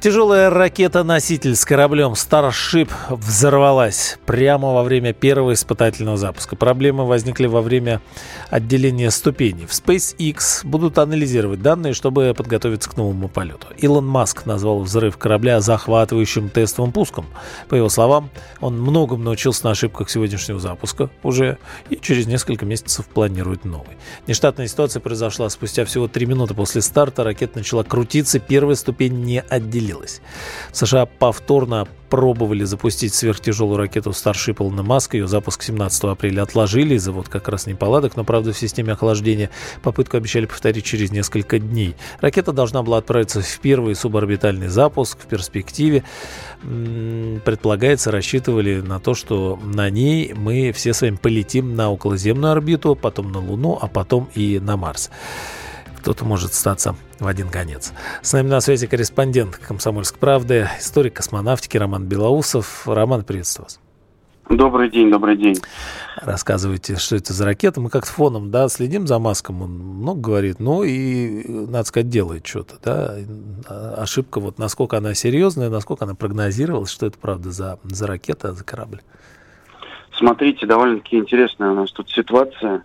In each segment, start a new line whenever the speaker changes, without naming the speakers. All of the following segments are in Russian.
Тяжелая ракета-носитель с кораблем Starship взорвалась прямо во время первого испытательного запуска. Проблемы возникли во время отделения ступеней. В SpaceX будут анализировать данные, чтобы подготовиться к новому полету. Илон Маск назвал взрыв корабля захватывающим тестовым пуском. По его словам, он многому научился на ошибках сегодняшнего запуска уже и через несколько месяцев планирует новый. Нештатная ситуация произошла спустя всего три минуты после старта. Ракета начала крутиться, первая ступень не отделилась отделилась. США повторно пробовали запустить сверхтяжелую ракету Starship Илона Маска. Ее запуск 17 апреля отложили из-за вот как раз неполадок, но, правда, в системе охлаждения попытку обещали повторить через несколько дней. Ракета должна была отправиться в первый суборбитальный запуск в перспективе. Предполагается, рассчитывали на то, что на ней мы все с вами полетим на околоземную орбиту, потом на Луну, а потом и на Марс кто-то может статься в один конец. С нами на связи корреспондент «Комсомольской правды», историк космонавтики Роман Белоусов. Роман, приветствую вас.
Добрый день, добрый день.
Рассказывайте, что это за ракета. Мы как-то фоном, да, следим за Маском, он много говорит, ну и, надо сказать, делает что-то, да. Ошибка, вот насколько она серьезная, насколько она прогнозировалась, что это правда за, за ракета, за корабль.
Смотрите, довольно-таки интересная у нас тут ситуация.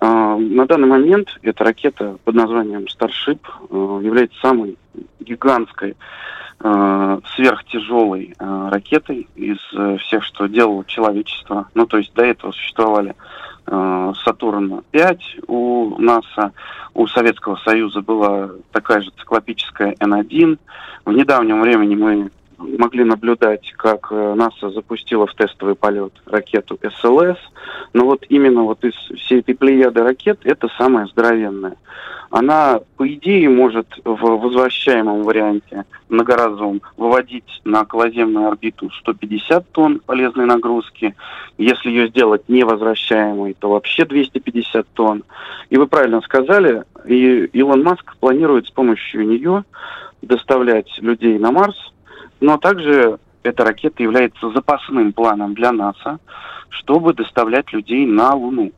А, на данный момент эта ракета под названием Starship а, является самой гигантской а, сверхтяжелой ракетой из э, всех, что делало человечество. Ну, то есть до этого существовали Сатурн-5 у НАСА, у Советского Союза была такая же циклопическая Н-1. В недавнем времени мы могли наблюдать, как э, НАСА запустила в тестовый полет ракету СЛС. Но вот именно вот из всей этой плеяды ракет это самая здоровенная. Она, по идее, может в возвращаемом варианте многоразовом выводить на околоземную орбиту 150 тонн полезной нагрузки. Если ее сделать невозвращаемой, то вообще 250 тонн. И вы правильно сказали, и Илон Маск планирует с помощью нее доставлять людей на Марс – но также эта ракета является запасным планом для НАСА, чтобы доставлять людей на Луну.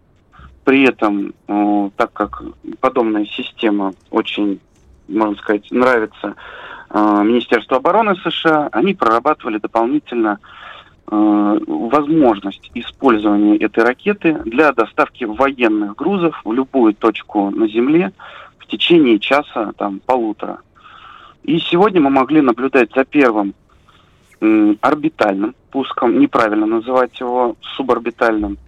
При этом, э, так как подобная система очень, можно сказать, нравится э, Министерству обороны США, они прорабатывали дополнительно э, возможность использования этой ракеты для доставки военных грузов в любую точку на Земле в течение часа, там, полутора. И сегодня мы могли наблюдать за первым орбитальным пуском, неправильно называть его суборбитальным.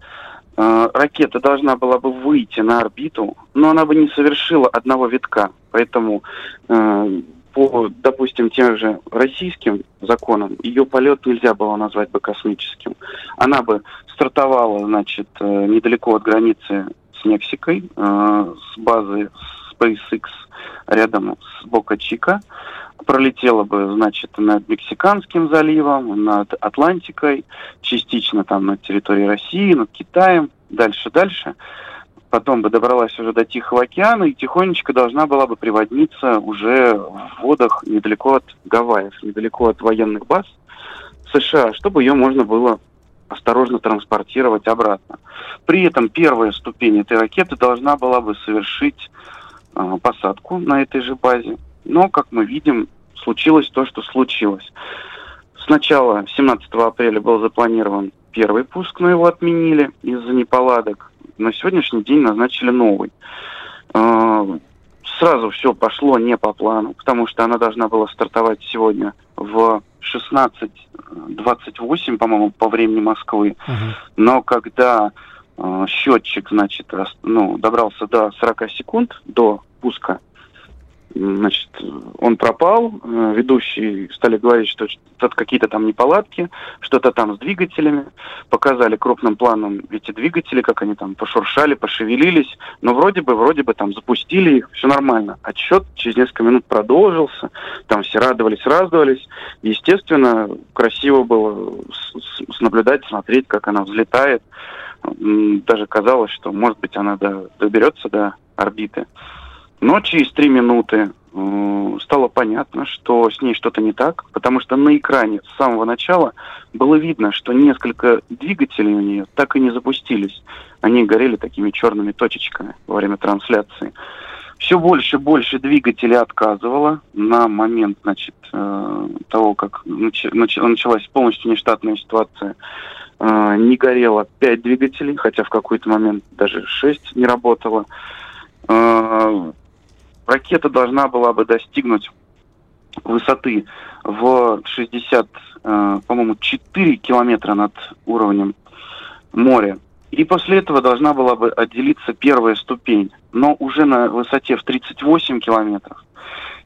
Э, ракета должна была бы выйти на орбиту, но она бы не совершила одного витка. Поэтому э, по, допустим, тем же российским законам ее полет нельзя было назвать бы космическим. Она бы стартовала, значит, э, недалеко от границы с Мексикой, с базы SpaceX рядом с Бока-Чика, пролетела бы, значит, над Мексиканским заливом, над Атлантикой, частично там над территорией России, над Китаем, дальше-дальше. Потом бы добралась уже до Тихого океана и тихонечко должна была бы приводниться уже в водах недалеко от Гавайев, недалеко от военных баз США, чтобы ее можно было осторожно транспортировать обратно. При этом первая ступень этой ракеты должна была бы совершить посадку на этой же базе но, как мы видим, случилось то, что случилось. Сначала 17 апреля был запланирован первый пуск, но его отменили из-за неполадок. На сегодняшний день назначили новый. А, сразу все пошло не по плану, потому что она должна была стартовать сегодня в 16.28, по-моему, по времени Москвы. Uh-huh. Но когда э, счетчик, значит, ну, добрался до 40 секунд до пуска, Значит, он пропал, э, ведущие стали говорить, что что-то какие-то там неполадки, что-то там с двигателями. Показали крупным планом эти двигатели, как они там пошуршали, пошевелились. Но вроде бы, вроде бы там запустили их, все нормально. Отсчет через несколько минут продолжился, там все радовались, радовались. Естественно, красиво было наблюдать, смотреть, как она взлетает. Даже казалось, что, может быть, она доберется до орбиты. Но через три минуты э, стало понятно, что с ней что-то не так, потому что на экране с самого начала было видно, что несколько двигателей у нее так и не запустились. Они горели такими черными точечками во время трансляции. Все больше и больше двигателей отказывало на момент значит, э, того, как началась полностью нештатная ситуация. Э, не горело 5 двигателей, хотя в какой-то момент даже 6 не работало ракета должна была бы достигнуть высоты в 60, э, по-моему, 4 километра над уровнем моря. И после этого должна была бы отделиться первая ступень, но уже на высоте в 38 километров.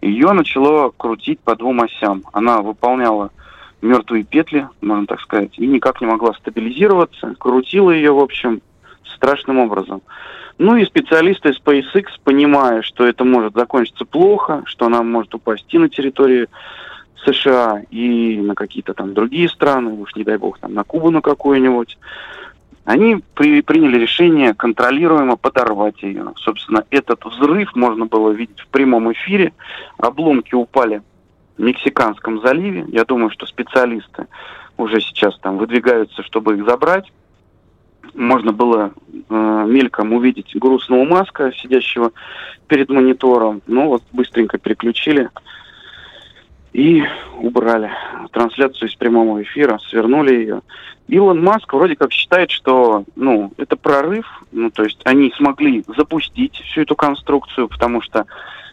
Ее начало крутить по двум осям. Она выполняла мертвые петли, можно так сказать, и никак не могла стабилизироваться, крутила ее, в общем, страшным образом. Ну и специалисты SpaceX, понимая, что это может закончиться плохо, что она может упасть и на территории США, и на какие-то там другие страны, уж не дай бог, там на Кубу на какую-нибудь, они при, приняли решение контролируемо подорвать ее. Собственно, этот взрыв можно было видеть в прямом эфире. Обломки упали в Мексиканском заливе. Я думаю, что специалисты уже сейчас там выдвигаются, чтобы их забрать можно было э, мельком увидеть грустного Маска, сидящего перед монитором. Ну вот быстренько переключили и убрали трансляцию из прямого эфира, свернули ее. Илон Маск вроде как считает, что ну, это прорыв, ну, то есть они смогли запустить всю эту конструкцию, потому что э,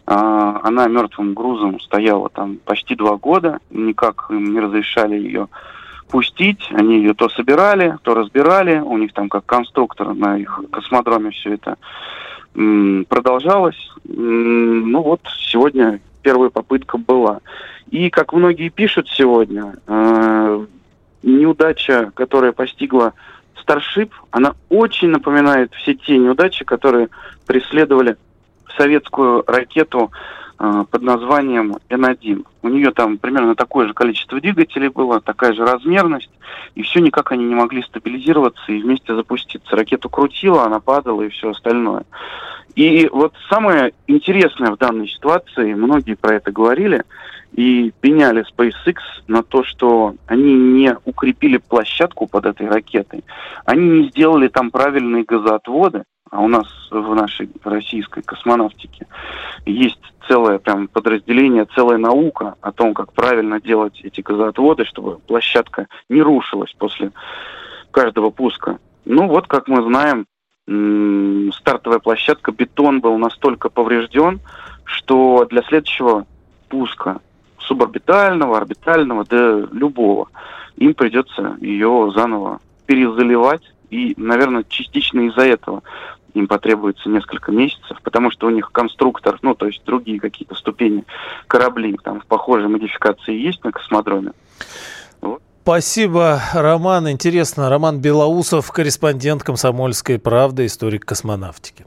она мертвым грузом стояла там почти два года, никак им не разрешали ее пустить. Они ее то собирали, то разбирали. У них там как конструктор на их космодроме все это продолжалось. Ну вот, сегодня первая попытка была. И, как многие пишут сегодня, э, неудача, которая постигла Starship, она очень напоминает все те неудачи, которые преследовали советскую ракету под названием N1. У нее там примерно такое же количество двигателей было, такая же размерность, и все никак они не могли стабилизироваться и вместе запуститься. Ракету крутила, она падала и все остальное. И вот самое интересное в данной ситуации, многие про это говорили, и пеняли SpaceX на то, что они не укрепили площадку под этой ракетой, они не сделали там правильные газоотводы, а у нас в нашей российской космонавтике есть целое прям подразделение, целая наука о том, как правильно делать эти газоотводы, чтобы площадка не рушилась после каждого пуска. Ну вот, как мы знаем, стартовая площадка, бетон был настолько поврежден, что для следующего пуска суборбитального, орбитального, да любого, им придется ее заново перезаливать. И, наверное, частично из-за этого им потребуется несколько месяцев, потому что у них конструктор, ну, то есть другие какие-то ступени кораблей, там, в похожей модификации есть на космодроме.
Вот. Спасибо, Роман. Интересно. Роман Белоусов, корреспондент «Комсомольской правды», историк космонавтики.